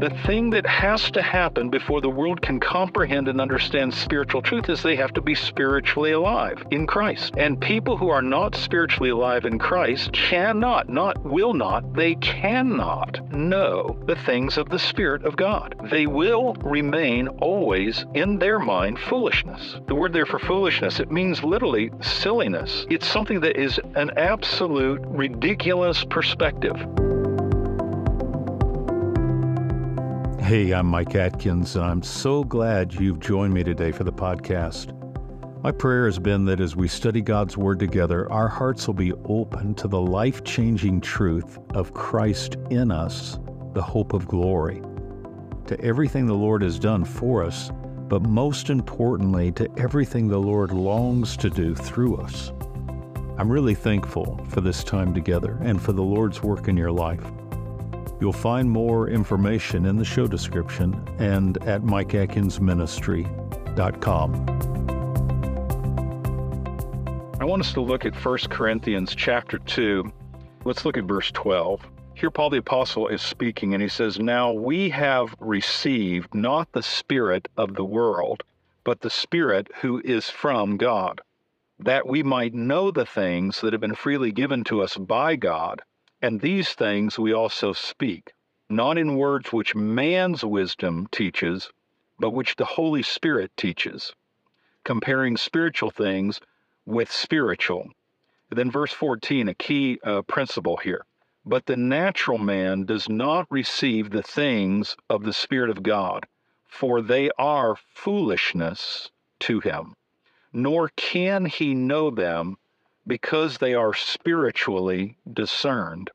The thing that has to happen before the world can comprehend and understand spiritual truth is they have to be spiritually alive in Christ. And people who are not spiritually alive in Christ cannot, not will not, they cannot know the things of the Spirit of God. They will remain always in their mind foolishness. The word there for foolishness, it means literally silliness. It's something that is an absolute ridiculous perspective. Hey, I'm Mike Atkins, and I'm so glad you've joined me today for the podcast. My prayer has been that as we study God's Word together, our hearts will be open to the life changing truth of Christ in us, the hope of glory, to everything the Lord has done for us, but most importantly, to everything the Lord longs to do through us. I'm really thankful for this time together and for the Lord's work in your life. You'll find more information in the show description and at mikeatkinsministry.com. I want us to look at 1 Corinthians chapter 2. Let's look at verse 12. Here, Paul the Apostle is speaking, and he says, Now we have received not the Spirit of the world, but the Spirit who is from God, that we might know the things that have been freely given to us by God and these things we also speak, not in words which man's wisdom teaches, but which the Holy Spirit teaches, comparing spiritual things with spiritual. And then, verse 14, a key uh, principle here. But the natural man does not receive the things of the Spirit of God, for they are foolishness to him, nor can he know them because they are spiritually discerned.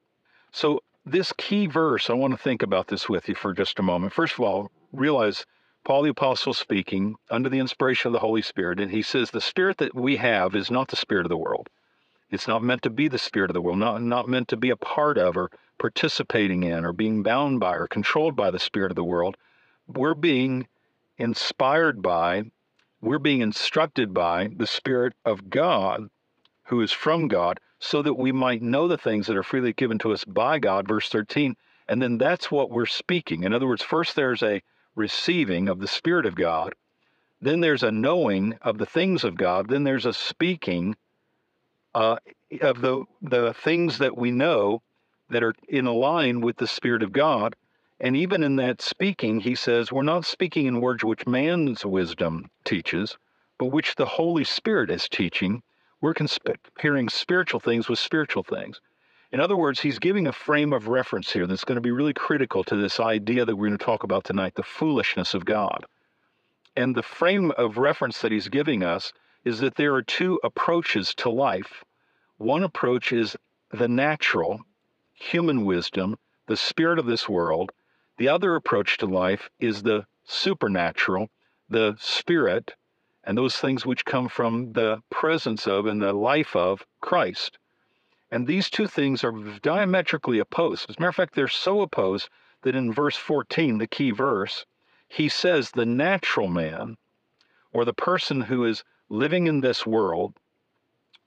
So, this key verse, I want to think about this with you for just a moment. First of all, realize Paul the Apostle speaking under the inspiration of the Holy Spirit, and he says, The Spirit that we have is not the Spirit of the world. It's not meant to be the Spirit of the world, not, not meant to be a part of or participating in or being bound by or controlled by the Spirit of the world. We're being inspired by, we're being instructed by the Spirit of God who is from God, so that we might know the things that are freely given to us by God, verse 13. And then that's what we're speaking. In other words, first there's a receiving of the Spirit of God, then there's a knowing of the things of God, then there's a speaking uh, of the, the things that we know that are in line with the Spirit of God. And even in that speaking, he says, we're not speaking in words which man's wisdom teaches, but which the Holy Spirit is teaching we're comparing spiritual things with spiritual things. In other words, he's giving a frame of reference here that's going to be really critical to this idea that we're going to talk about tonight the foolishness of God. And the frame of reference that he's giving us is that there are two approaches to life. One approach is the natural, human wisdom, the spirit of this world. The other approach to life is the supernatural, the spirit, and those things which come from the presence of and the life of Christ. And these two things are diametrically opposed. As a matter of fact, they're so opposed that in verse 14, the key verse, he says the natural man, or the person who is living in this world,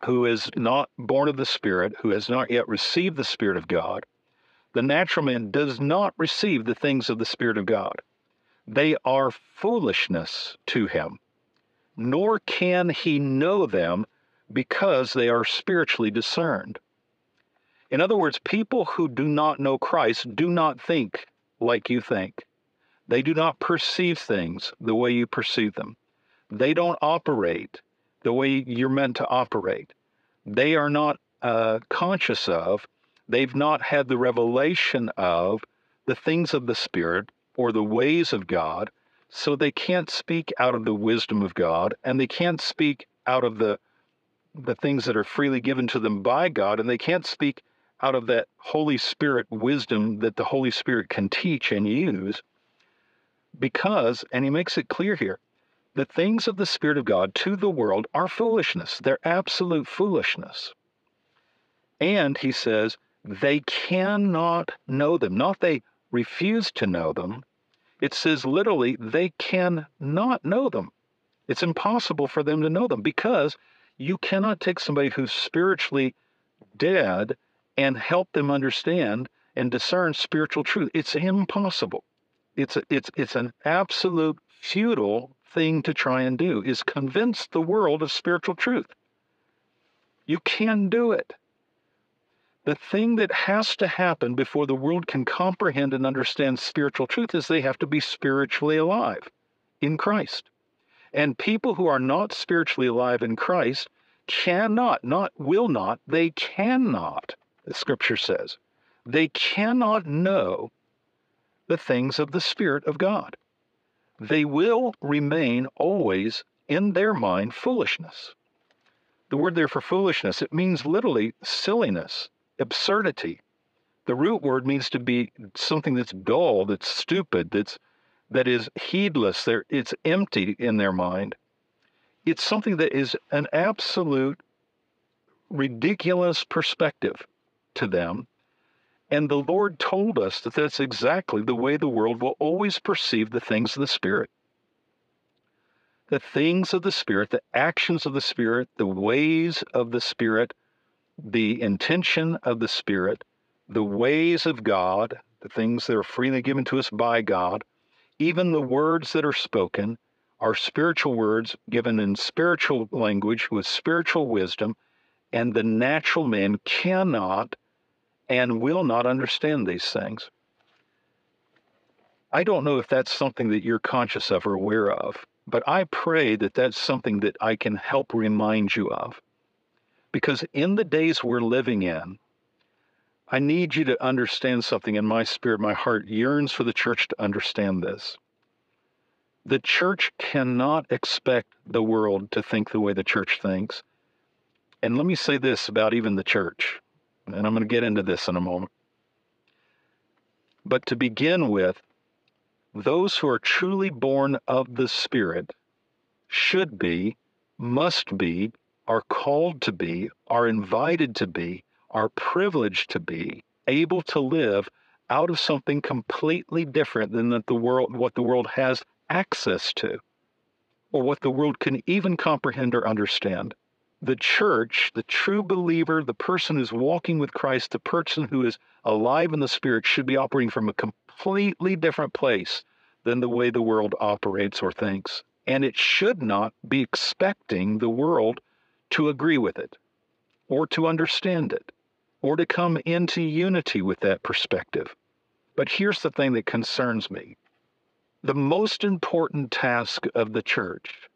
who is not born of the Spirit, who has not yet received the Spirit of God, the natural man does not receive the things of the Spirit of God. They are foolishness to him nor can he know them because they are spiritually discerned. In other words, people who do not know Christ do not think like you think. They do not perceive things the way you perceive them. They don't operate the way you're meant to operate. They are not uh, conscious of, they've not had the revelation of the things of the Spirit or the ways of God so they can't speak out of the wisdom of God and they can't speak out of the the things that are freely given to them by God and they can't speak out of that Holy Spirit wisdom that the Holy Spirit can teach and use because and he makes it clear here the things of the Spirit of God to the world are foolishness. They're absolute foolishness. And he says they cannot know them. Not they refuse to know them, it says literally, they can not know them. It's impossible for them to know them because you cannot take somebody who's spiritually dead and help them understand and discern spiritual truth. It's impossible. It's a, it's it's an absolute futile thing to try and do is convince the world of spiritual truth. You can do it. The thing that has to happen before the world can comprehend and understand spiritual truth is they have to be spiritually alive in Christ. And people who are not spiritually alive in Christ cannot, not will not, they cannot, the scripture says, they cannot know the things of the Spirit of God. They will remain always in their mind foolishness. The word there for foolishness, it means literally silliness, absurdity. The root word means to be something that's dull, that's stupid, that's that is heedless. There, it's empty in their mind. It's something that is an absolute ridiculous perspective to them and the Lord told us that that's exactly the way the world will always perceive the things of the Spirit. The things of the Spirit, the actions of the Spirit, the ways of the Spirit, the intention of the Spirit, the ways of God, the things that are freely given to us by God, even the words that are spoken are spiritual words given in spiritual language with spiritual wisdom, and the natural man cannot and will not understand these things. I don't know if that's something that you're conscious of or aware of, but I pray that that's something that I can help remind you of. Because in the days we're living in, I need you to understand something in my spirit. My heart yearns for the church to understand this. The church cannot expect the world to think the way the church thinks. And let me say this about even the church and I'm going to get into this in a moment. But to begin with, those who are truly born of the Spirit should be, must be, are called to be, are invited to be, are privileged to be able to live out of something completely different than that the world what the world has access to or what the world can even comprehend or understand the church, the true believer, the person who's walking with Christ, the person who is alive in the Spirit, should be operating from a completely different place than the way the world operates or thinks. And it should not be expecting the world to agree with it or to understand it or to come into unity with that perspective. But here's the thing that concerns me the most important task of the church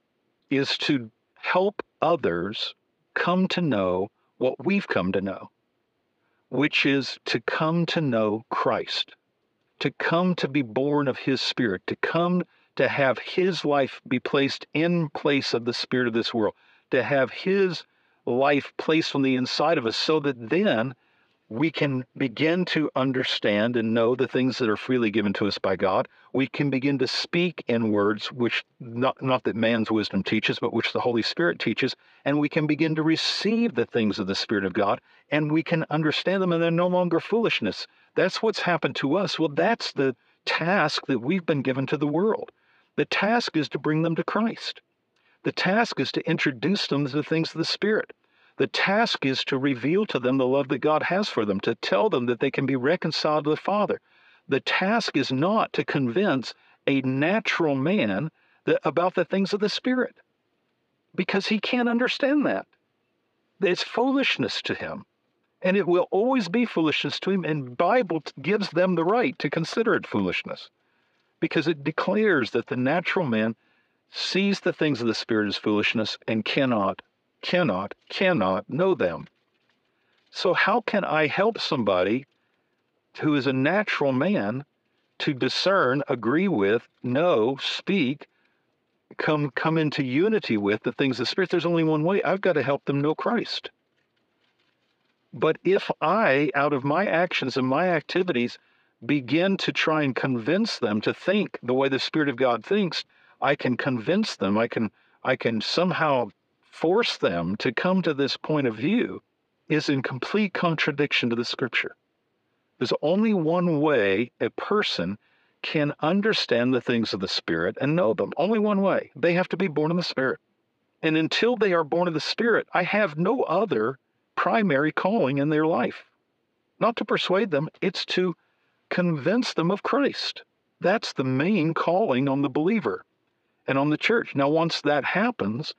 is to help others come to know what we've come to know, which is to come to know Christ, to come to be born of His Spirit, to come to have His life be placed in place of the Spirit of this world, to have His life placed on the inside of us so that then we can begin to understand and know the things that are freely given to us by God. We can begin to speak in words which not, not that man's wisdom teaches, but which the Holy Spirit teaches, and we can begin to receive the things of the Spirit of God, and we can understand them, and they're no longer foolishness. That's what's happened to us. Well, that's the task that we've been given to the world. The task is to bring them to Christ. The task is to introduce them to the things of the Spirit. The task is to reveal to them the love that God has for them, to tell them that they can be reconciled to the Father. The task is not to convince a natural man that, about the things of the Spirit, because he can't understand that. It's foolishness to him. And it will always be foolishness to him, and Bible gives them the right to consider it foolishness because it declares that the natural man sees the things of the Spirit as foolishness and cannot cannot, cannot know them. So, how can I help somebody who is a natural man to discern, agree with, know, speak, come come into unity with the things of the Spirit? There's only one way. I've got to help them know Christ. But if I, out of my actions and my activities, begin to try and convince them to think the way the Spirit of God thinks, I can convince them. I can I can somehow force them to come to this point of view is in complete contradiction to the scripture. There's only one way a person can understand the things of the Spirit and know them. Only one way. They have to be born of the Spirit. And until they are born of the Spirit, I have no other primary calling in their life. Not to persuade them, it's to convince them of Christ. That's the main calling on the believer and on the church. Now, once that happens,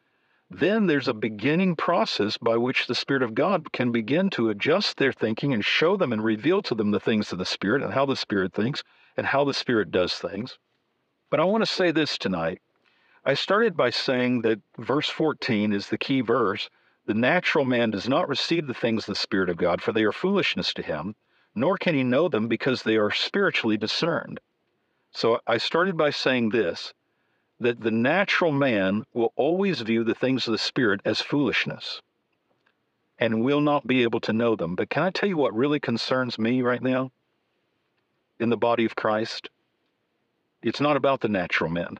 then there's a beginning process by which the Spirit of God can begin to adjust their thinking and show them and reveal to them the things of the Spirit and how the Spirit thinks and how the Spirit does things. But I want to say this tonight. I started by saying that verse 14 is the key verse. The natural man does not receive the things of the Spirit of God, for they are foolishness to him, nor can he know them because they are spiritually discerned. So I started by saying this that the natural man will always view the things of the Spirit as foolishness and will not be able to know them. But can I tell you what really concerns me right now in the body of Christ? It's not about the natural men,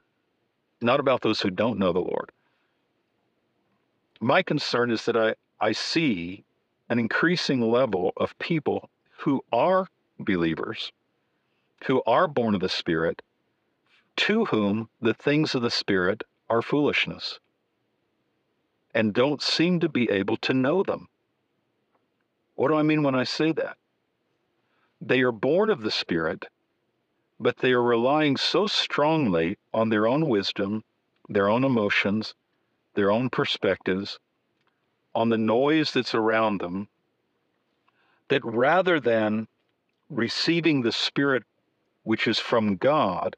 not about those who don't know the Lord. My concern is that I, I see an increasing level of people who are believers, who are born of the Spirit, to whom the things of the Spirit are foolishness, and don't seem to be able to know them. What do I mean when I say that? They are born of the Spirit, but they are relying so strongly on their own wisdom, their own emotions, their own perspectives, on the noise that's around them, that rather than receiving the Spirit which is from God,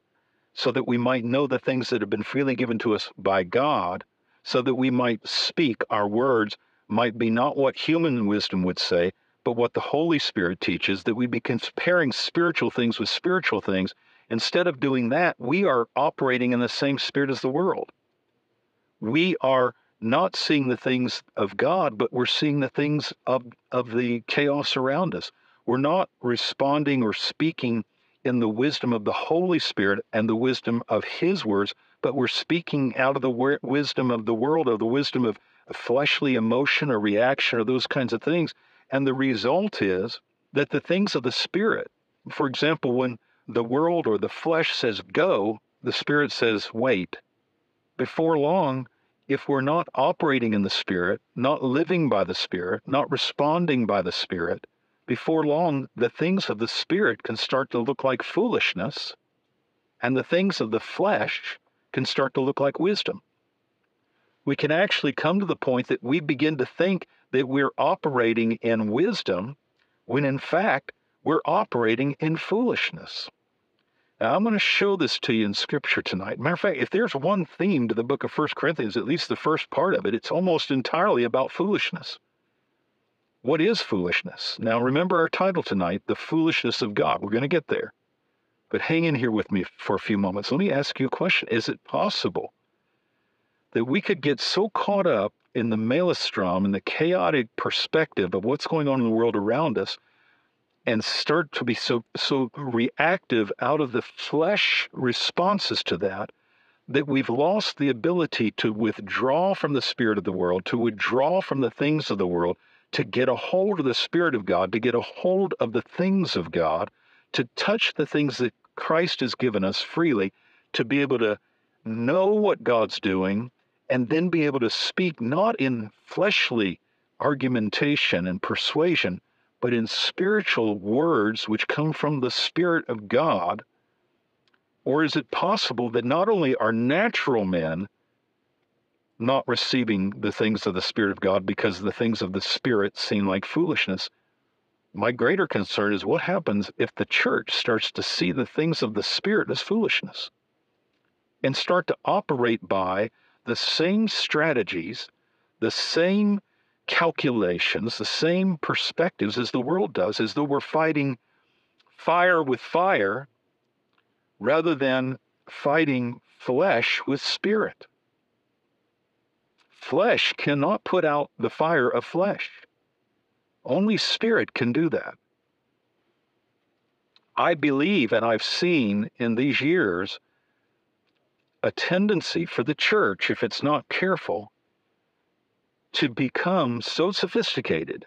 so that we might know the things that have been freely given to us by God, so that we might speak, our words might be not what human wisdom would say, but what the Holy Spirit teaches, that we be comparing spiritual things with spiritual things. Instead of doing that, we are operating in the same spirit as the world. We are not seeing the things of God, but we're seeing the things of, of the chaos around us. We're not responding or speaking in the wisdom of the Holy Spirit and the wisdom of His words, but we're speaking out of the wisdom of the world, or the wisdom of fleshly emotion or reaction or those kinds of things. And the result is that the things of the Spirit, for example, when the world or the flesh says go, the Spirit says wait. Before long, if we're not operating in the Spirit, not living by the Spirit, not responding by the Spirit, before long, the things of the Spirit can start to look like foolishness, and the things of the flesh can start to look like wisdom. We can actually come to the point that we begin to think that we're operating in wisdom when in fact we're operating in foolishness. Now, I'm going to show this to you in Scripture tonight. Matter of fact, if there's one theme to the book of First Corinthians, at least the first part of it, it's almost entirely about foolishness. What is foolishness? Now, remember our title tonight, The Foolishness of God. We're going to get there. But hang in here with me for a few moments. Let me ask you a question Is it possible that we could get so caught up in the maelstrom and the chaotic perspective of what's going on in the world around us and start to be so, so reactive out of the flesh responses to that? that we've lost the ability to withdraw from the spirit of the world, to withdraw from the things of the world, to get a hold of the Spirit of God, to get a hold of the things of God, to touch the things that Christ has given us freely, to be able to know what God's doing, and then be able to speak not in fleshly argumentation and persuasion, but in spiritual words which come from the Spirit of God? Or is it possible that not only are natural men not receiving the things of the Spirit of God because the things of the Spirit seem like foolishness. My greater concern is what happens if the church starts to see the things of the Spirit as foolishness and start to operate by the same strategies, the same calculations, the same perspectives as the world does, as though we're fighting fire with fire rather than fighting flesh with spirit. Flesh cannot put out the fire of flesh. Only spirit can do that. I believe and I've seen in these years a tendency for the church, if it's not careful, to become so sophisticated,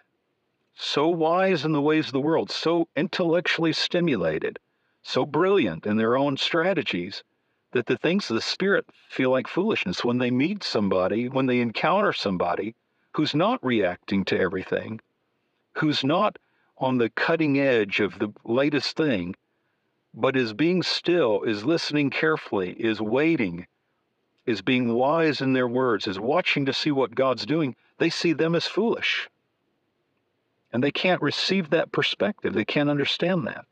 so wise in the ways of the world, so intellectually stimulated, so brilliant in their own strategies that the things of the Spirit feel like foolishness when they meet somebody, when they encounter somebody who's not reacting to everything, who's not on the cutting edge of the latest thing, but is being still, is listening carefully, is waiting, is being wise in their words, is watching to see what God's doing, they see them as foolish. And they can't receive that perspective. They can't understand that.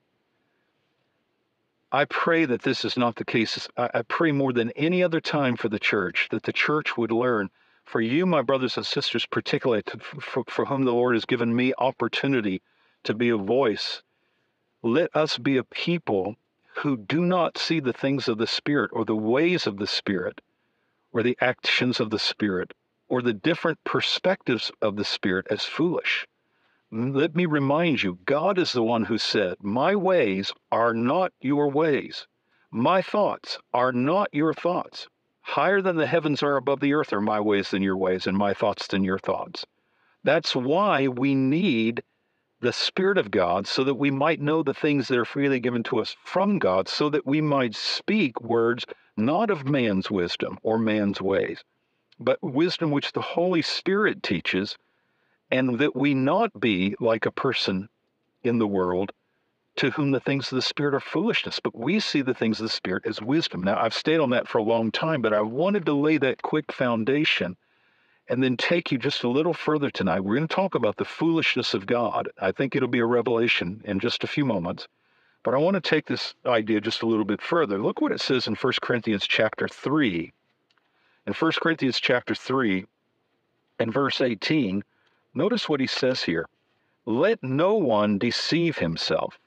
I pray that this is not the case. I pray more than any other time for the church that the church would learn. For you, my brothers and sisters, particularly for, for whom the Lord has given me opportunity to be a voice, let us be a people who do not see the things of the Spirit or the ways of the Spirit or the actions of the Spirit or the different perspectives of the Spirit as foolish. Let me remind you God is the one who said, My ways are not your ways, my thoughts are not your thoughts. Higher than the heavens are above the earth are my ways than your ways, and my thoughts than your thoughts. That's why we need the Spirit of God so that we might know the things that are freely given to us from God, so that we might speak words not of man's wisdom or man's ways, but wisdom which the Holy Spirit teaches, and that we not be like a person in the world to whom the things of the Spirit are foolishness, but we see the things of the Spirit as wisdom. Now, I've stayed on that for a long time, but I wanted to lay that quick foundation and then take you just a little further tonight. We're going to talk about the foolishness of God. I think it'll be a revelation in just a few moments. But I want to take this idea just a little bit further. Look what it says in 1 Corinthians chapter 3. In 1 Corinthians chapter 3 and verse 18, notice what he says here. Let no one deceive himself.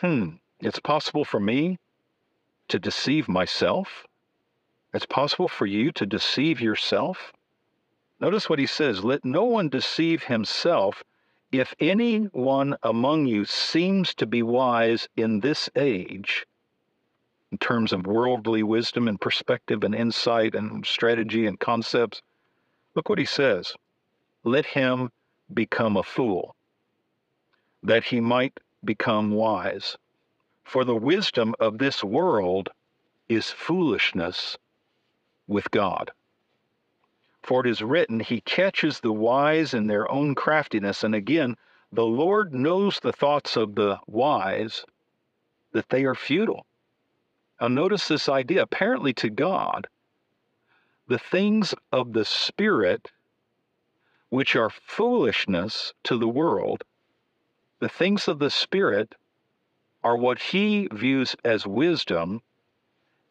Hmm, it's possible for me to deceive myself? It's possible for you to deceive yourself? Notice what he says Let no one deceive himself. If anyone among you seems to be wise in this age, in terms of worldly wisdom and perspective and insight and strategy and concepts, look what he says. Let him become a fool, that he might become wise. For the wisdom of this world is foolishness with God. For it is written, He catches the wise in their own craftiness. And again, the Lord knows the thoughts of the wise, that they are futile. Now, notice this idea. Apparently, to God, the things of the Spirit, which are foolishness to the world, the things of the Spirit are what He views as wisdom,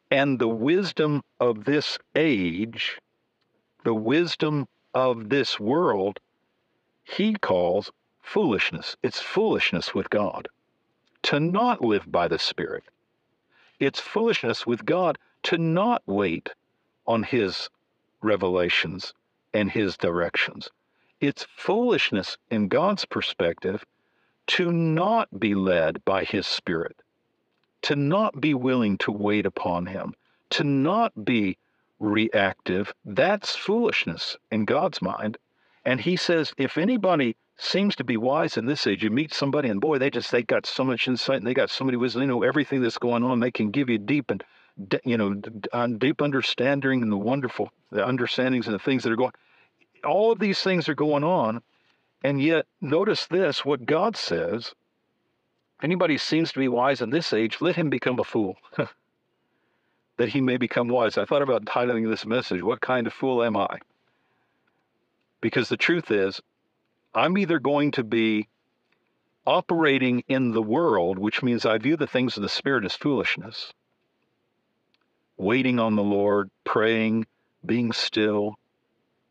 and the wisdom of this age the wisdom of this world, he calls foolishness. It's foolishness with God to not live by the Spirit. It's foolishness with God to not wait on his revelations and his directions. It's foolishness in God's perspective to not be led by his Spirit, to not be willing to wait upon him, to not be reactive. That's foolishness in God's mind. And he says, if anybody seems to be wise in this age, you meet somebody and boy, they just they got so much insight and they got so many wisdom. They know everything that's going on. They can give you deep and you know deep understanding and the wonderful the understandings and the things that are going. All of these things are going on, and yet notice this: what God says. Anybody seems to be wise in this age, let him become a fool. that he may become wise. I thought about titling this message, What Kind of Fool Am I? Because the truth is, I'm either going to be operating in the world, which means I view the things of the Spirit as foolishness, waiting on the Lord, praying, being still,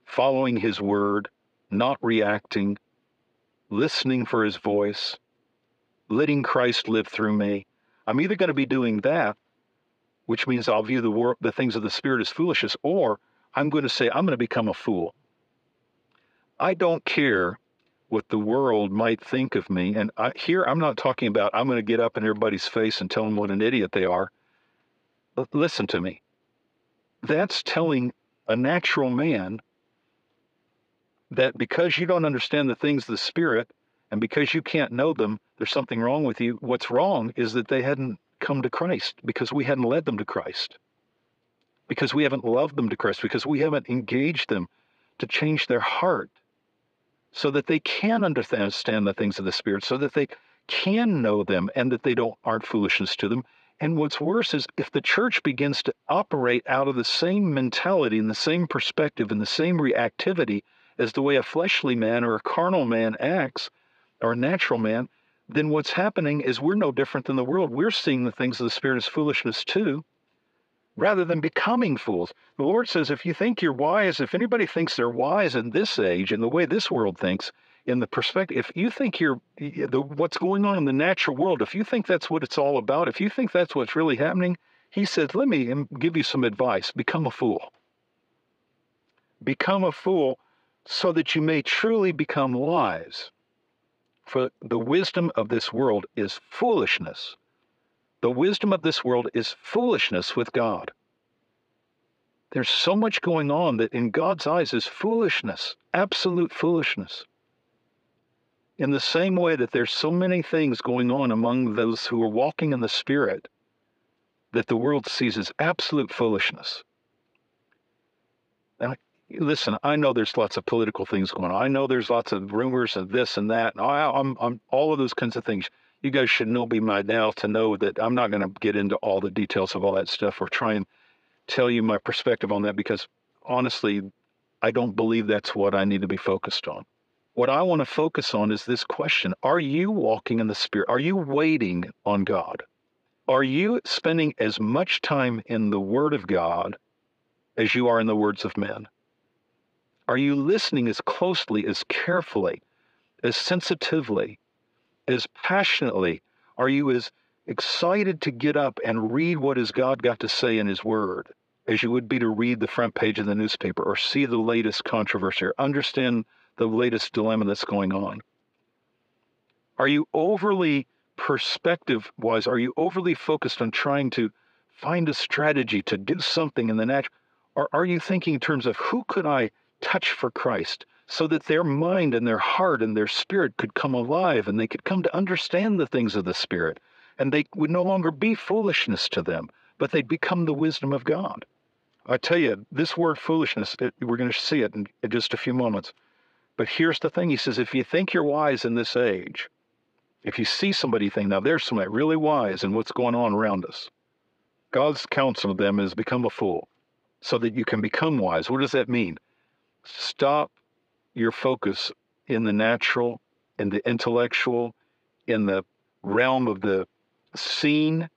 following His word, not reacting, listening for His voice, letting Christ live through me. I'm either going to be doing that which means I'll view the world, the things of the spirit as foolishness, or I'm going to say I'm going to become a fool. I don't care what the world might think of me, and I, here I'm not talking about I'm going to get up in everybody's face and tell them what an idiot they are. L- listen to me. That's telling a natural man that because you don't understand the things of the spirit and because you can't know them, there's something wrong with you. What's wrong is that they hadn't come to Christ because we hadn't led them to Christ, because we haven't loved them to Christ, because we haven't engaged them to change their heart so that they can understand the things of the Spirit, so that they can know them and that they don't aren't foolishness to them. And what's worse is if the church begins to operate out of the same mentality and the same perspective and the same reactivity as the way a fleshly man or a carnal man acts, or a natural man, then what's happening is we're no different than the world. We're seeing the things of the Spirit as foolishness too, rather than becoming fools. The Lord says, if you think you're wise, if anybody thinks they're wise in this age, in the way this world thinks, in the perspective, if you think you're the, what's going on in the natural world, if you think that's what it's all about, if you think that's what's really happening, He says, let me um, give you some advice. Become a fool. Become a fool so that you may truly become wise. For the wisdom of this world is foolishness. The wisdom of this world is foolishness with God. There's so much going on that in God's eyes is foolishness, absolute foolishness. In the same way that there's so many things going on among those who are walking in the Spirit that the world sees as absolute foolishness. Now, listen, I know there's lots of political things going on. I know there's lots of rumors of this and that. And I, I'm, I'm all of those kinds of things. You guys should know me by now to know that I'm not going to get into all the details of all that stuff or try and tell you my perspective on that because honestly, I don't believe that's what I need to be focused on. What I want to focus on is this question Are you walking in the Spirit? Are you waiting on God? Are you spending as much time in the Word of God as you are in the words of men? Are you listening as closely, as carefully, as sensitively, as passionately? Are you as excited to get up and read what has God got to say in His Word as you would be to read the front page of the newspaper or see the latest controversy or understand the latest dilemma that's going on? Are you overly perspective wise? Are you overly focused on trying to find a strategy to do something in the natural? Or are you thinking in terms of who could I touch for Christ so that their mind and their heart and their spirit could come alive and they could come to understand the things of the Spirit and they would no longer be foolishness to them, but they'd become the wisdom of God. I tell you, this word foolishness, it, we're going to see it in, in just a few moments. But here's the thing He says, if you think you're wise in this age, if you see somebody think, now there's somebody really wise in what's going on around us, God's counsel to them is become a fool so that you can become wise. What does that mean? Stop your focus in the natural, in the intellectual, in the realm of the seen,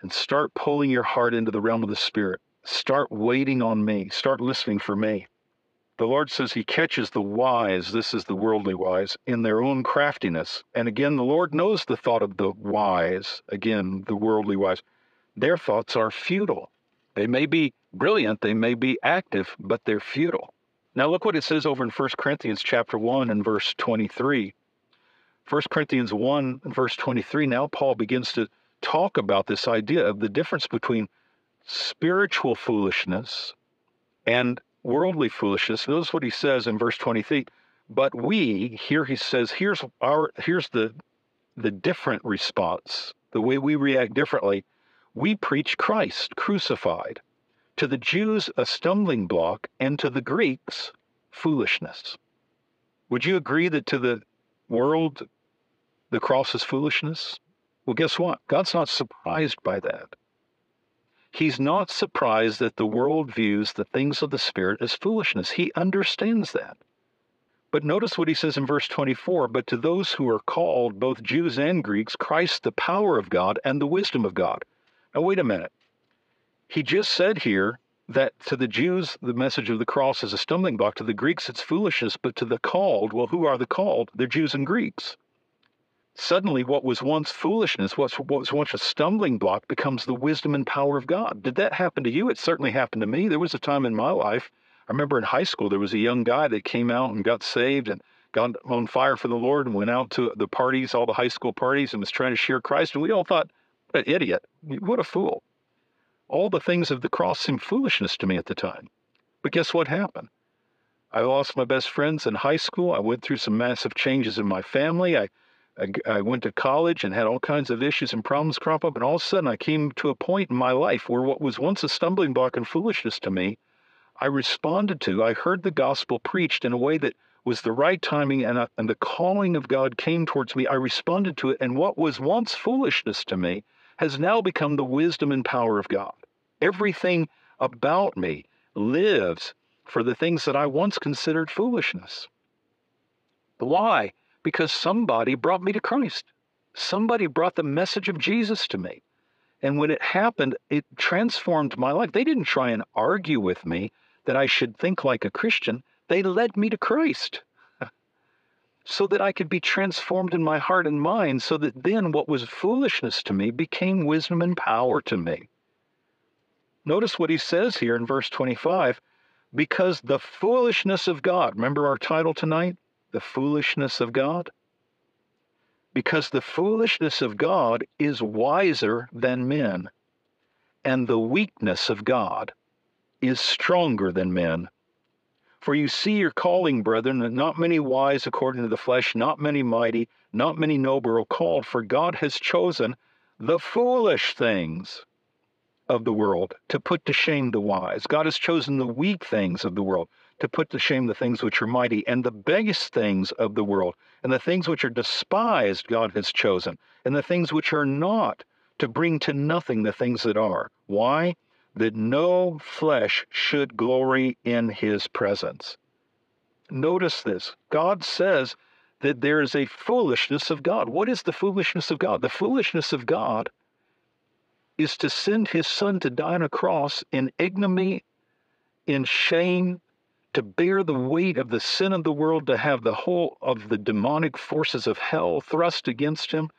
and start pulling your heart into the realm of the spirit. Start waiting on me. Start listening for me. The Lord says He catches the wise, this is the worldly wise, in their own craftiness. And again, the Lord knows the thought of the wise, again, the worldly wise. Their thoughts are futile. They may be brilliant, they may be active, but they're futile. Now look what it says over in 1 Corinthians chapter 1 and verse 23. 1 Corinthians 1 and verse 23, now Paul begins to talk about this idea of the difference between spiritual foolishness and worldly foolishness. Notice what he says in verse 23. But we, here he says, here's our here's the the different response, the way we react differently. We preach Christ crucified to the Jews, a stumbling block, and to the Greeks, foolishness. Would you agree that to the world, the cross is foolishness? Well, guess what? God's not surprised by that. He's not surprised that the world views the things of the Spirit as foolishness. He understands that. But notice what he says in verse 24 But to those who are called, both Jews and Greeks, Christ the power of God and the wisdom of God. Now, wait a minute. He just said here that to the Jews, the message of the cross is a stumbling block. To the Greeks, it's foolishness. But to the called, well, who are the called? They're Jews and Greeks. Suddenly, what was once foolishness, what was once a stumbling block, becomes the wisdom and power of God. Did that happen to you? It certainly happened to me. There was a time in my life, I remember in high school, there was a young guy that came out and got saved and got on fire for the Lord and went out to the parties, all the high school parties, and was trying to share Christ. And we all thought, an idiot, what a fool all the things of the cross seemed foolishness to me at the time. But guess what happened? I lost my best friends in high school. I went through some massive changes in my family. I, I, I, went to college and had all kinds of issues and problems crop up. And all of a sudden, I came to a point in my life where what was once a stumbling block and foolishness to me, I responded to. I heard the gospel preached in a way that was the right timing and, and the calling of God came towards me. I responded to it, and what was once foolishness to me has now become the wisdom and power of God. Everything about me lives for the things that I once considered foolishness. Why? Because somebody brought me to Christ. Somebody brought the message of Jesus to me. And when it happened, it transformed my life. They didn't try and argue with me that I should think like a Christian. They led me to Christ so that I could be transformed in my heart and mind, so that then what was foolishness to me became wisdom and power to me. Notice what he says here in verse 25 because the foolishness of God, remember our title tonight? The foolishness of God? Because the foolishness of God is wiser than men, and the weakness of God is stronger than men. For you see your calling, brethren, that not many wise according to the flesh, not many mighty, not many noble are called, for God has chosen the foolish things of the world to put to shame the wise. God has chosen the weak things of the world to put to shame the things which are mighty, and the base things of the world, and the things which are despised, God has chosen, and the things which are not, to bring to nothing the things that are. Why? that no flesh should glory in his presence. Notice this God says that there is a foolishness of God. What is the foolishness of God? The foolishness of God is to send his son to die on a cross in ignominy, in shame, to bear the weight of the sin of the world, to have the whole of the demonic forces of hell thrust against him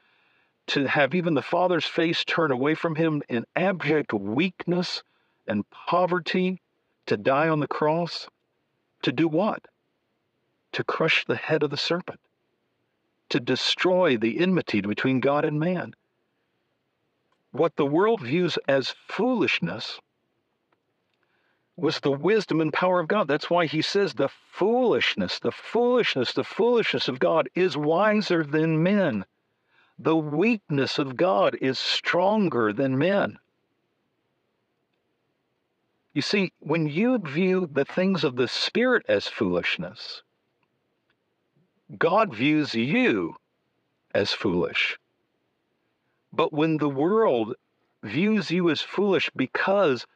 to have even the Father's face turn away from him in abject weakness and poverty, to die on the cross, to do what? To crush the head of the serpent, to destroy the enmity between God and man. What the world views as foolishness was the wisdom and power of God. That's why he says the foolishness, the foolishness, the foolishness of God is wiser than men. The weakness of God is stronger than men. You see, when you view the things of the Spirit as foolishness, God views you as foolish. But when the world views you as foolish because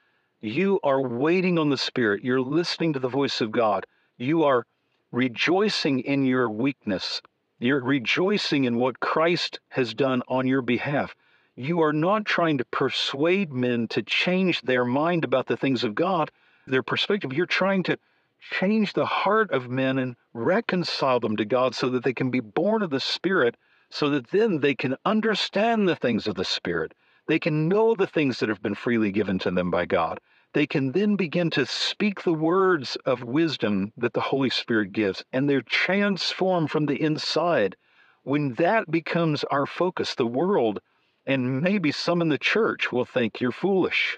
you are waiting on the Spirit, you're listening to the voice of God, you are rejoicing in your weakness, you're rejoicing in what Christ has done on your behalf. You are not trying to persuade men to change their mind about the things of God, their perspective. You're trying to change the heart of men and reconcile them to God so that they can be born of the Spirit, so that then they can understand the things of the Spirit. They can know the things that have been freely given to them by God they can then begin to speak the words of wisdom that the Holy Spirit gives, and they're transformed from the inside. When that becomes our focus, the world and maybe some in the church will think you're foolish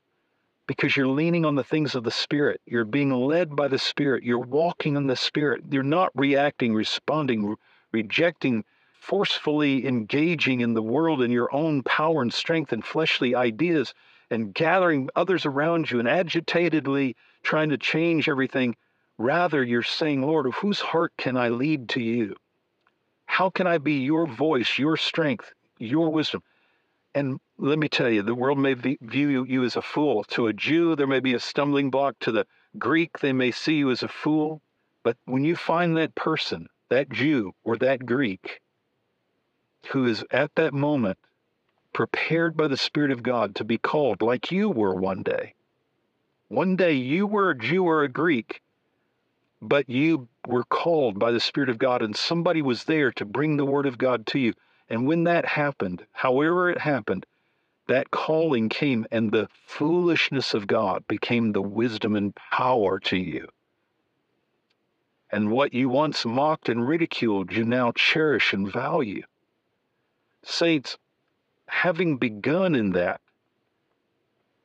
because you're leaning on the things of the Spirit. You're being led by the Spirit. You're walking in the Spirit. You're not reacting, responding, re- rejecting, forcefully engaging in the world in your own power and strength and fleshly ideas and gathering others around you and agitatedly trying to change everything. Rather, you're saying, Lord, of whose heart can I lead to you? How can I be your voice, your strength, your wisdom? And let me tell you, the world may view you as a fool. To a Jew, there may be a stumbling block. To the Greek, they may see you as a fool. But when you find that person, that Jew or that Greek, who is at that moment prepared by the Spirit of God to be called like you were one day. One day you were a Jew or a Greek, but you were called by the Spirit of God, and somebody was there to bring the Word of God to you. And when that happened, however it happened, that calling came, and the foolishness of God became the wisdom and power to you. And what you once mocked and ridiculed, you now cherish and value. Saints, having begun in that,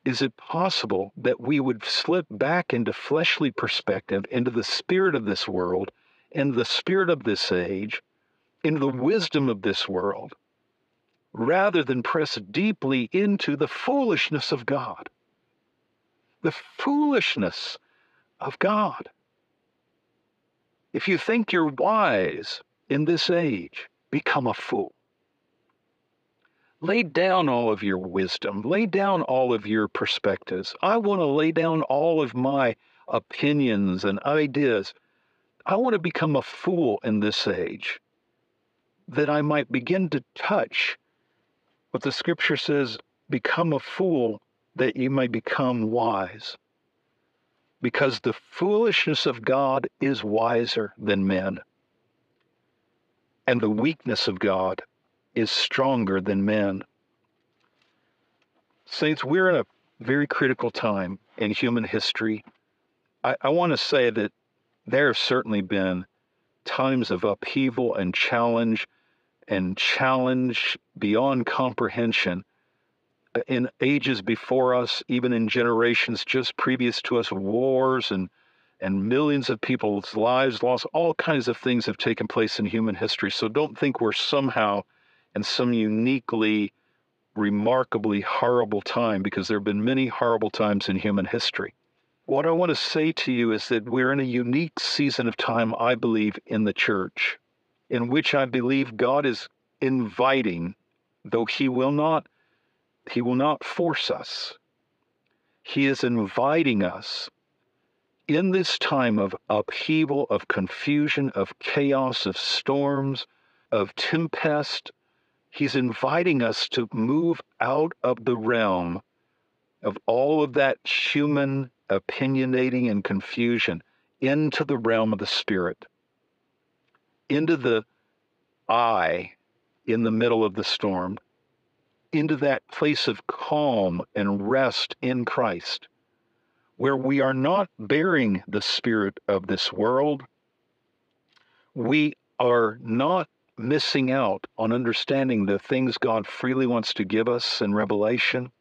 is it possible that we would slip back into fleshly perspective, into the spirit of this world, and the spirit of this age, into the wisdom of this world, rather than press deeply into the foolishness of God? The foolishness of God. If you think you're wise in this age, become a fool. Lay down all of your wisdom, lay down all of your perspectives. I want to lay down all of my opinions and ideas. I want to become a fool in this age that I might begin to touch what the scripture says become a fool that you may become wise. Because the foolishness of God is wiser than men, and the weakness of God is stronger than men. Saints, we're in a very critical time in human history. I, I want to say that there have certainly been times of upheaval and challenge and challenge beyond comprehension uh, in ages before us, even in generations just previous to us, wars and and millions of people's lives lost. All kinds of things have taken place in human history. So don't think we're somehow in some uniquely, remarkably horrible time, because there have been many horrible times in human history. What I want to say to you is that we're in a unique season of time, I believe, in the church in which I believe God is inviting, though He will not, He will not force us. He is inviting us in this time of upheaval, of confusion, of chaos, of storms, of tempest. He's inviting us to move out of the realm of all of that human opinionating and confusion into the realm of the Spirit into the eye in the middle of the storm, into that place of calm and rest in Christ, where we are not bearing the spirit of this world. We are not missing out on understanding the things God freely wants to give us in Revelation.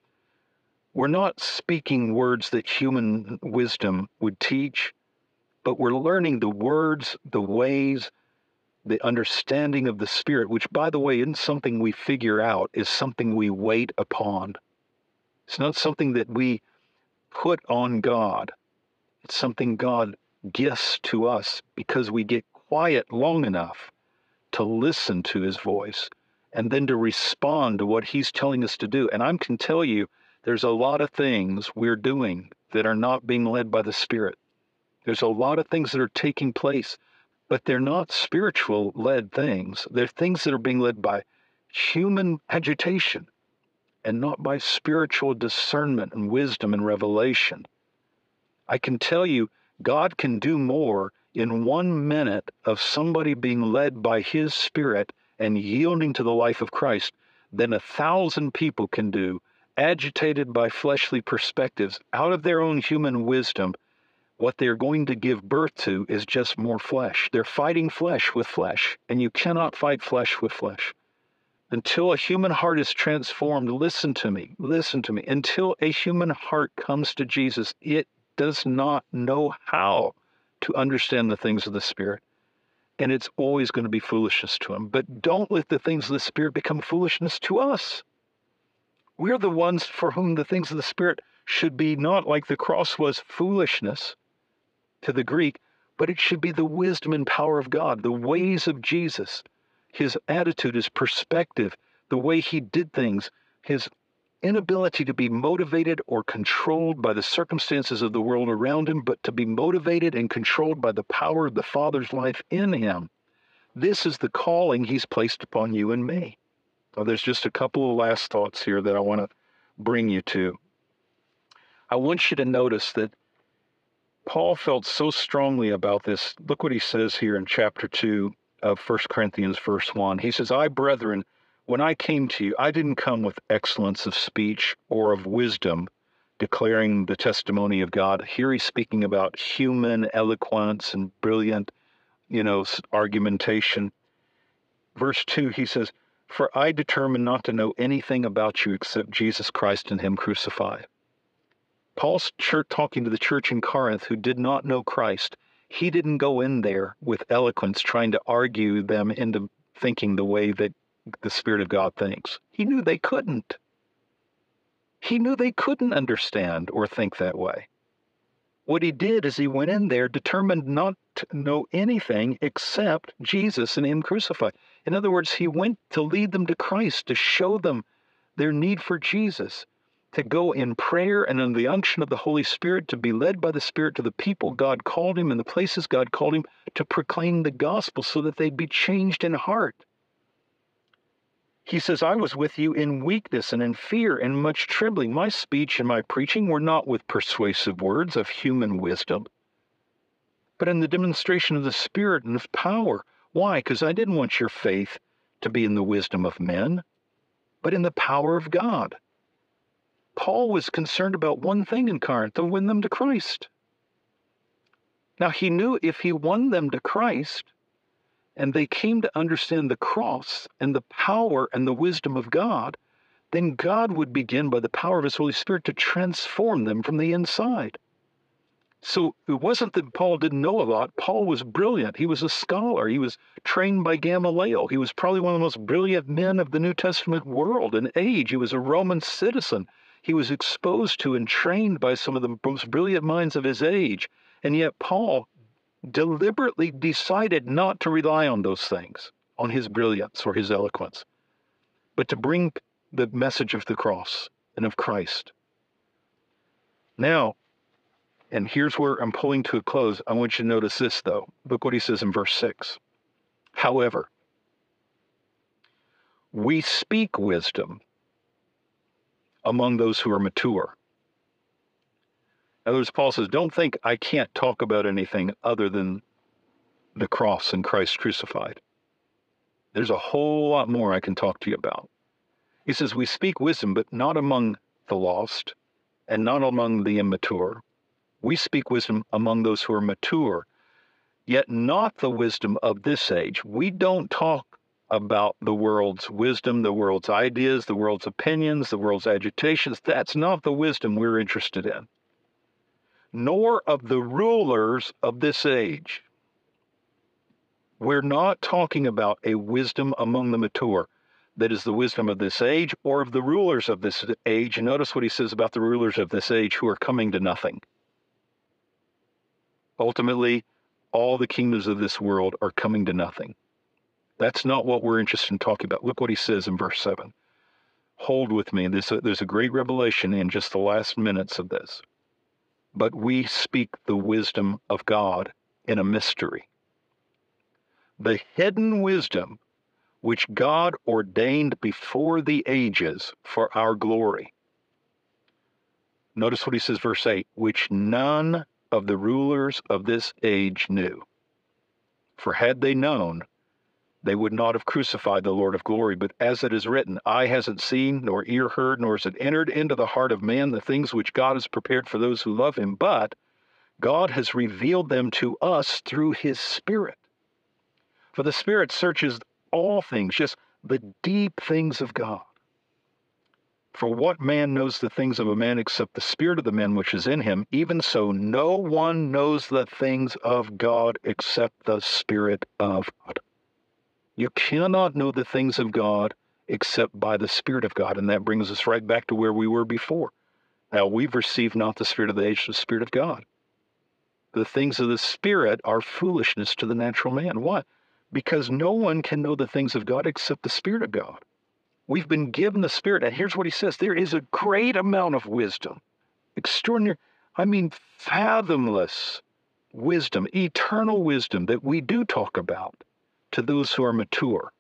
We're not speaking words that human wisdom would teach, but we're learning the words, the ways, the understanding of the Spirit, which, by the way, isn't something we figure out, is something we wait upon. It's not something that we put on God, it's something God gifts to us because we get quiet long enough to listen to His voice and then to respond to what He's telling us to do. And I can tell you, there's a lot of things we're doing that are not being led by the Spirit. There's a lot of things that are taking place but they're not spiritual led things. They're things that are being led by human agitation and not by spiritual discernment and wisdom and revelation. I can tell you, God can do more in one minute of somebody being led by His Spirit and yielding to the life of Christ than a thousand people can do, agitated by fleshly perspectives out of their own human wisdom what they're going to give birth to is just more flesh. They're fighting flesh with flesh, and you cannot fight flesh with flesh. Until a human heart is transformed, listen to me, listen to me. Until a human heart comes to Jesus, it does not know how to understand the things of the Spirit. And it's always going to be foolishness to him. But don't let the things of the Spirit become foolishness to us. We're the ones for whom the things of the Spirit should be not like the cross was foolishness, to the Greek, but it should be the wisdom and power of God, the ways of Jesus, his attitude, his perspective, the way he did things, his inability to be motivated or controlled by the circumstances of the world around him, but to be motivated and controlled by the power of the Father's life in him. This is the calling he's placed upon you and me. There's just a couple of last thoughts here that I want to bring you to. I want you to notice that Paul felt so strongly about this. Look what he says here in chapter 2 of 1 Corinthians, verse 1. He says, I, brethren, when I came to you, I didn't come with excellence of speech or of wisdom, declaring the testimony of God. Here he's speaking about human eloquence and brilliant, you know, argumentation. Verse 2, he says, For I determined not to know anything about you except Jesus Christ and Him crucified. Paul's church talking to the church in Corinth who did not know Christ, he didn't go in there with eloquence trying to argue them into thinking the way that the Spirit of God thinks. He knew they couldn't. He knew they couldn't understand or think that way. What he did is he went in there determined not to know anything except Jesus and Him crucified. In other words, he went to lead them to Christ, to show them their need for Jesus, to go in prayer and in the unction of the Holy Spirit, to be led by the Spirit to the people God called him and the places God called him to proclaim the gospel so that they'd be changed in heart. He says, I was with you in weakness and in fear and much trembling. My speech and my preaching were not with persuasive words of human wisdom, but in the demonstration of the Spirit and of power. Why? Because I didn't want your faith to be in the wisdom of men, but in the power of God. Paul was concerned about one thing in Corinth to win them to Christ. Now, he knew if he won them to Christ, and they came to understand the cross and the power and the wisdom of God, then God would begin by the power of His Holy Spirit to transform them from the inside. So it wasn't that Paul didn't know a lot. Paul was brilliant. He was a scholar. He was trained by Gamaliel. He was probably one of the most brilliant men of the New Testament world and age. He was a Roman citizen. He was exposed to and trained by some of the most brilliant minds of his age. And yet, Paul deliberately decided not to rely on those things, on his brilliance or his eloquence, but to bring the message of the cross and of Christ. Now, and here's where I'm pulling to a close. I want you to notice this, though. Look what he says in verse 6. However, we speak wisdom among those who are mature in other words, Paul says, don't think I can't talk about anything other than the cross and Christ crucified. There's a whole lot more I can talk to you about. He says, We speak wisdom, but not among the lost and not among the immature. We speak wisdom among those who are mature, yet not the wisdom of this age. We don't talk about the world's wisdom, the world's ideas, the world's opinions, the world's agitations. That's not the wisdom we're interested in nor of the rulers of this age. We're not talking about a wisdom among the mature that is the wisdom of this age or of the rulers of this age. Notice what he says about the rulers of this age who are coming to nothing. Ultimately, all the kingdoms of this world are coming to nothing. That's not what we're interested in talking about. Look what he says in verse 7. Hold with me. There's a, there's a great revelation in just the last minutes of this but we speak the wisdom of God in a mystery. The hidden wisdom which God ordained before the ages for our glory. Notice what he says, verse 8, which none of the rulers of this age knew. For had they known, they would not have crucified the Lord of glory. But as it is written, eye hasn't seen, nor ear heard, nor has it entered into the heart of man the things which God has prepared for those who love him. But God has revealed them to us through his Spirit. For the Spirit searches all things, just the deep things of God. For what man knows the things of a man except the spirit of the man which is in him? Even so, no one knows the things of God except the Spirit of God. You cannot know the things of God except by the Spirit of God. And that brings us right back to where we were before. Now, we've received not the Spirit of the age, the Spirit of God. The things of the Spirit are foolishness to the natural man. Why? Because no one can know the things of God except the Spirit of God. We've been given the Spirit. And here's what he says there is a great amount of wisdom, extraordinary, I mean, fathomless wisdom, eternal wisdom that we do talk about to those who are mature.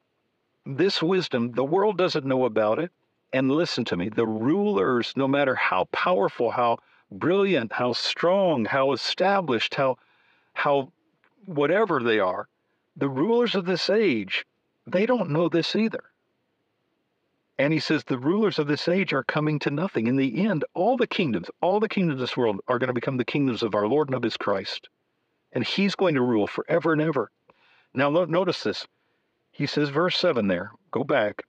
This wisdom, the world doesn't know about it. And listen to me, the rulers, no matter how powerful, how brilliant, how strong, how established, how how whatever they are, the rulers of this age, they don't know this either. And he says the rulers of this age are coming to nothing. In the end, all the kingdoms, all the kingdoms of this world are going to become the kingdoms of our Lord and of his Christ. And he's going to rule forever and ever. Now, notice this. He says, verse 7 there, go back.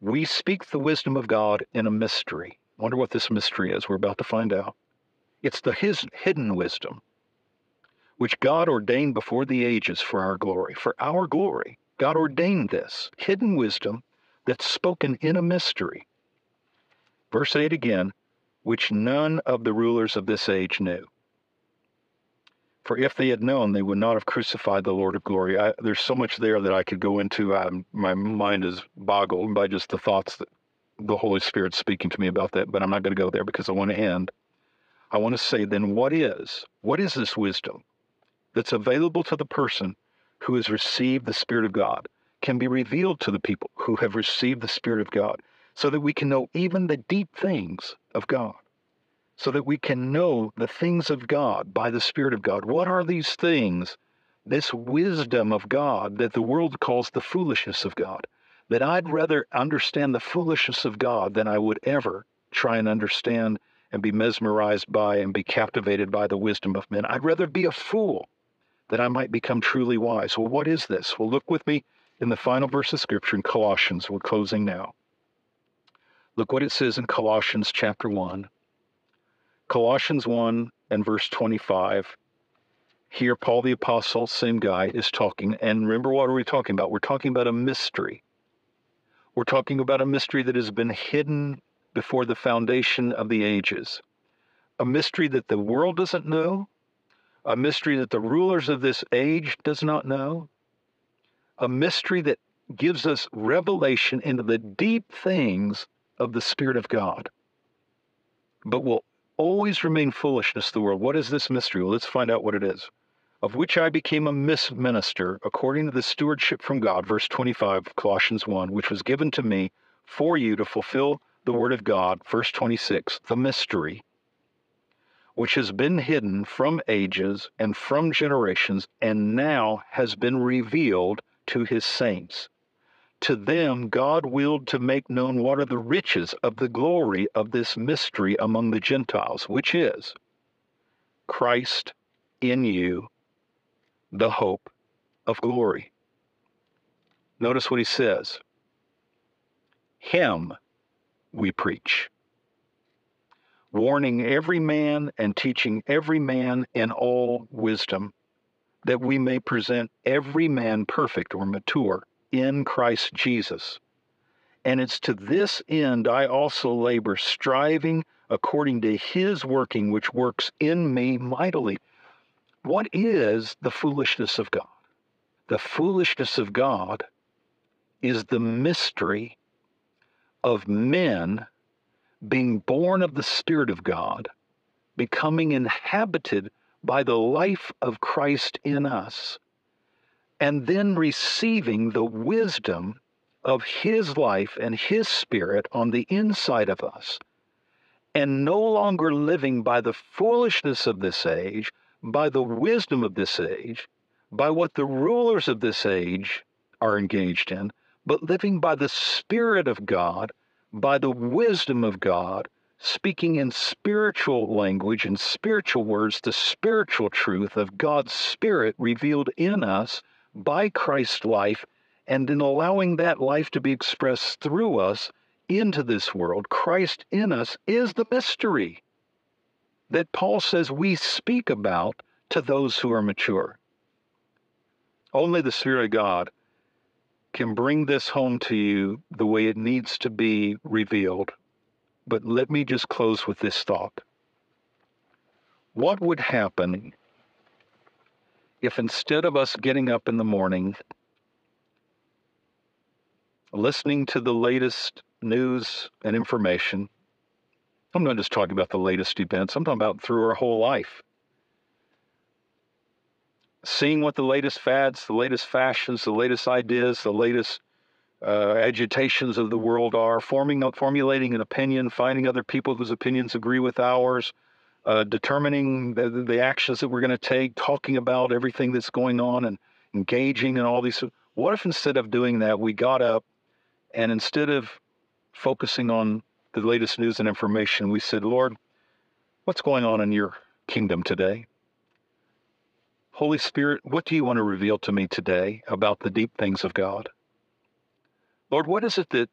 We speak the wisdom of God in a mystery. Wonder what this mystery is. We're about to find out. It's the his hidden wisdom, which God ordained before the ages for our glory. For our glory. God ordained this hidden wisdom that's spoken in a mystery. Verse 8 again, which none of the rulers of this age knew. For if they had known, they would not have crucified the Lord of glory. I, there's so much there that I could go into. Um, my mind is boggled by just the thoughts that the Holy Spirit's speaking to me about that, but I'm not going to go there because I want to end. I want to say then what is? What is this wisdom that's available to the person who has received the Spirit of God, can be revealed to the people who have received the Spirit of God, so that we can know even the deep things of God? So that we can know the things of God by the Spirit of God. What are these things? This wisdom of God that the world calls the foolishness of God. That I'd rather understand the foolishness of God than I would ever try and understand and be mesmerized by and be captivated by the wisdom of men. I'd rather be a fool that I might become truly wise. Well, what is this? Well, look with me in the final verse of Scripture in Colossians. We're closing now. Look what it says in Colossians chapter 1. Colossians 1 and verse 25. Here, Paul the Apostle, same guy, is talking. And remember, what are we talking about? We're talking about a mystery. We're talking about a mystery that has been hidden before the foundation of the ages, a mystery that the world doesn't know, a mystery that the rulers of this age does not know, a mystery that gives us revelation into the deep things of the Spirit of God, but will always remain foolishness to the world. What is this mystery? Well, let's find out what it is. Of which I became a minister according to the stewardship from God, verse 25, Colossians 1, which was given to me for you to fulfill the word of God, verse 26, the mystery, which has been hidden from ages and from generations, and now has been revealed to his saints. To them, God willed to make known what are the riches of the glory of this mystery among the Gentiles, which is Christ in you, the hope of glory. Notice what he says Him we preach, warning every man and teaching every man in all wisdom, that we may present every man perfect or mature in Christ Jesus. And it's to this end I also labor, striving according to his working, which works in me mightily. What is the foolishness of God? The foolishness of God is the mystery of men being born of the Spirit of God, becoming inhabited by the life of Christ in us, and then receiving the wisdom of His life and His Spirit on the inside of us, and no longer living by the foolishness of this age, by the wisdom of this age, by what the rulers of this age are engaged in, but living by the Spirit of God, by the wisdom of God, speaking in spiritual language and spiritual words, the spiritual truth of God's Spirit revealed in us by Christ's life, and in allowing that life to be expressed through us into this world. Christ in us is the mystery that Paul says we speak about to those who are mature. Only the Spirit of God can bring this home to you the way it needs to be revealed. But let me just close with this thought. What would happen if instead of us getting up in the morning, listening to the latest news and information, I'm not just talking about the latest events, I'm talking about through our whole life. Seeing what the latest fads, the latest fashions, the latest ideas, the latest uh, agitations of the world are, forming, formulating an opinion, finding other people whose opinions agree with ours, uh, determining the, the, actions that we're going to take, talking about everything that's going on, and engaging in all these. What if instead of doing that, we got up and instead of focusing on the latest news and information, we said, Lord, what's going on in your kingdom today? Holy Spirit, what do you want to reveal to me today about the deep things of God? Lord, what is it that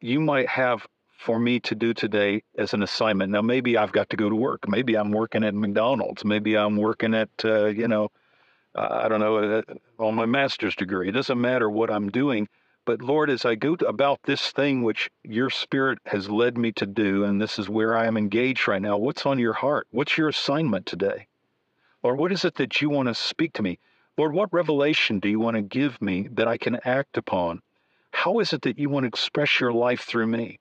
you might have for me to do today as an assignment. Now, maybe I've got to go to work. Maybe I'm working at McDonald's. Maybe I'm working at, uh, you know, uh, I don't know, uh, on my master's degree. It doesn't matter what I'm doing. But Lord, as I go about this thing which your spirit has led me to do, and this is where I am engaged right now, what's on your heart? What's your assignment today? Lord, what is it that you want to speak to me? Lord, what revelation do you want to give me that I can act upon? How is it that you want to express your life through me?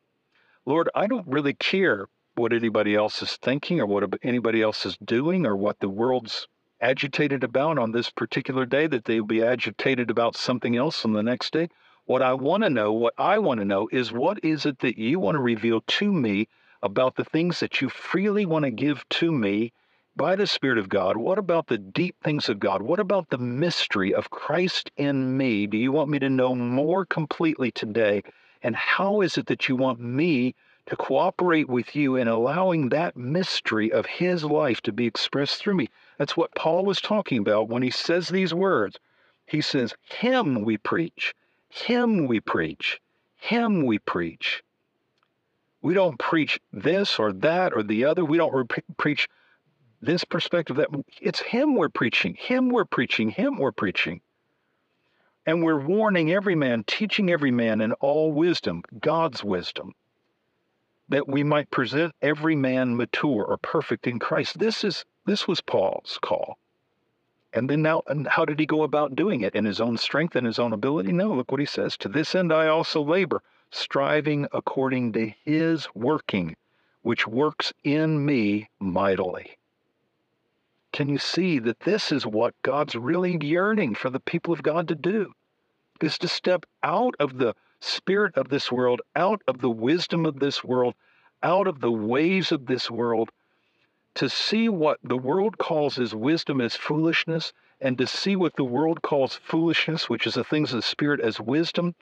Lord, I don't really care what anybody else is thinking or what anybody else is doing or what the world's agitated about on this particular day, that they'll be agitated about something else on the next day. What I want to know, what I want to know is what is it that you want to reveal to me about the things that you freely want to give to me by the Spirit of God? What about the deep things of God? What about the mystery of Christ in me? Do you want me to know more completely today? And how is it that you want me to cooperate with you in allowing that mystery of His life to be expressed through me? That's what Paul was talking about when he says these words. He says, Him we preach, Him we preach, Him we preach. We don't preach this or that or the other. We don't re- preach this perspective that it's Him we're preaching, Him we're preaching, Him we're preaching. And we're warning every man, teaching every man in all wisdom, God's wisdom, that we might present every man mature or perfect in Christ. This is this was Paul's call. And then now, and how did he go about doing it? In his own strength and his own ability? No, look what he says. To this end I also labor, striving according to his working, which works in me mightily. Can you see that this is what God's really yearning for the people of God to do? Is to step out of the spirit of this world, out of the wisdom of this world, out of the ways of this world, to see what the world calls as wisdom as foolishness, and to see what the world calls foolishness, which is the things of the Spirit, as wisdom,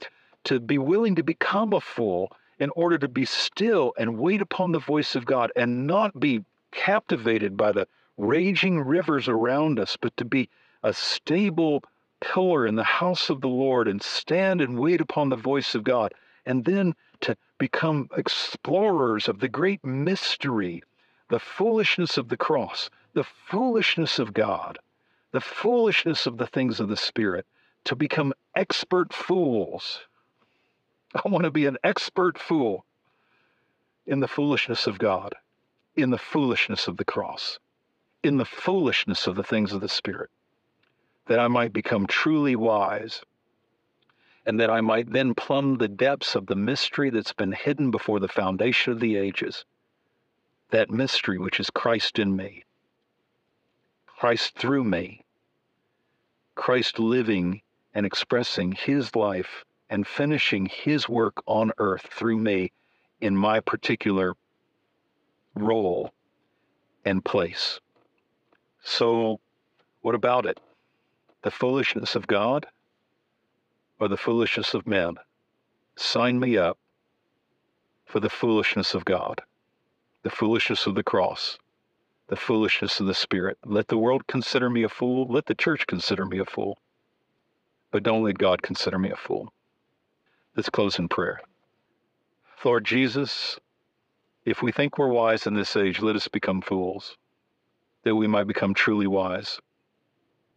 to be willing to become a fool in order to be still and wait upon the voice of God and not be captivated by the raging rivers around us, but to be a stable pillar in the house of the Lord and stand and wait upon the voice of God, and then to become explorers of the great mystery the foolishness of the cross, the foolishness of God, the foolishness of the things of the Spirit, to become expert fools. I want to be an expert fool in the foolishness of God, in the foolishness of the cross, in the foolishness of the things of the Spirit, that I might become truly wise, and that I might then plumb the depths of the mystery that's been hidden before the foundation of the ages that mystery which is Christ in me, Christ through me, Christ living and expressing his life and finishing his work on earth through me in my particular role and place. So, what about it? The foolishness of God or the foolishness of men? Sign me up for the foolishness of God the foolishness of the cross, the foolishness of the Spirit. Let the world consider me a fool. Let the church consider me a fool. But don't let God consider me a fool. Let's close in prayer. Lord Jesus, if we think we're wise in this age, let us become fools, that we might become truly wise.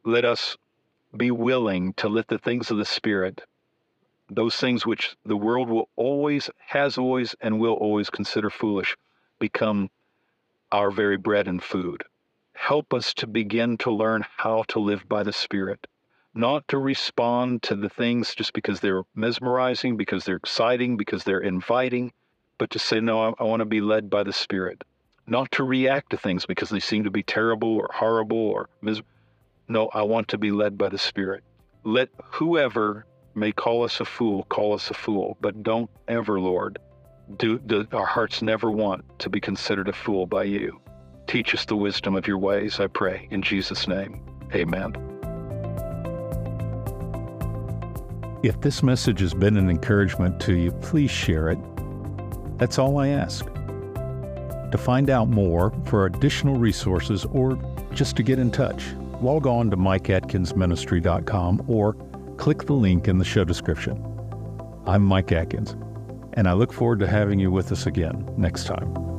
Let us be willing to let the things of the Spirit, those things which the world will always, has always, and will always consider foolish, become our very bread and food. Help us to begin to learn how to live by the Spirit, not to respond to the things just because they're mesmerizing, because they're exciting, because they're inviting, but to say, no, I, I want to be led by the Spirit. Not to react to things because they seem to be terrible or horrible or miserable. No, I want to be led by the Spirit. Let whoever may call us a fool call us a fool, but don't ever, Lord, do, do our hearts never want to be considered a fool by you. Teach us the wisdom of your ways, I pray. In Jesus' name, amen. If this message has been an encouragement to you, please share it. That's all I ask. To find out more, for additional resources, or just to get in touch, log on to mikeatkinsministry.com or click the link in the show description. I'm Mike Atkins and I look forward to having you with us again next time.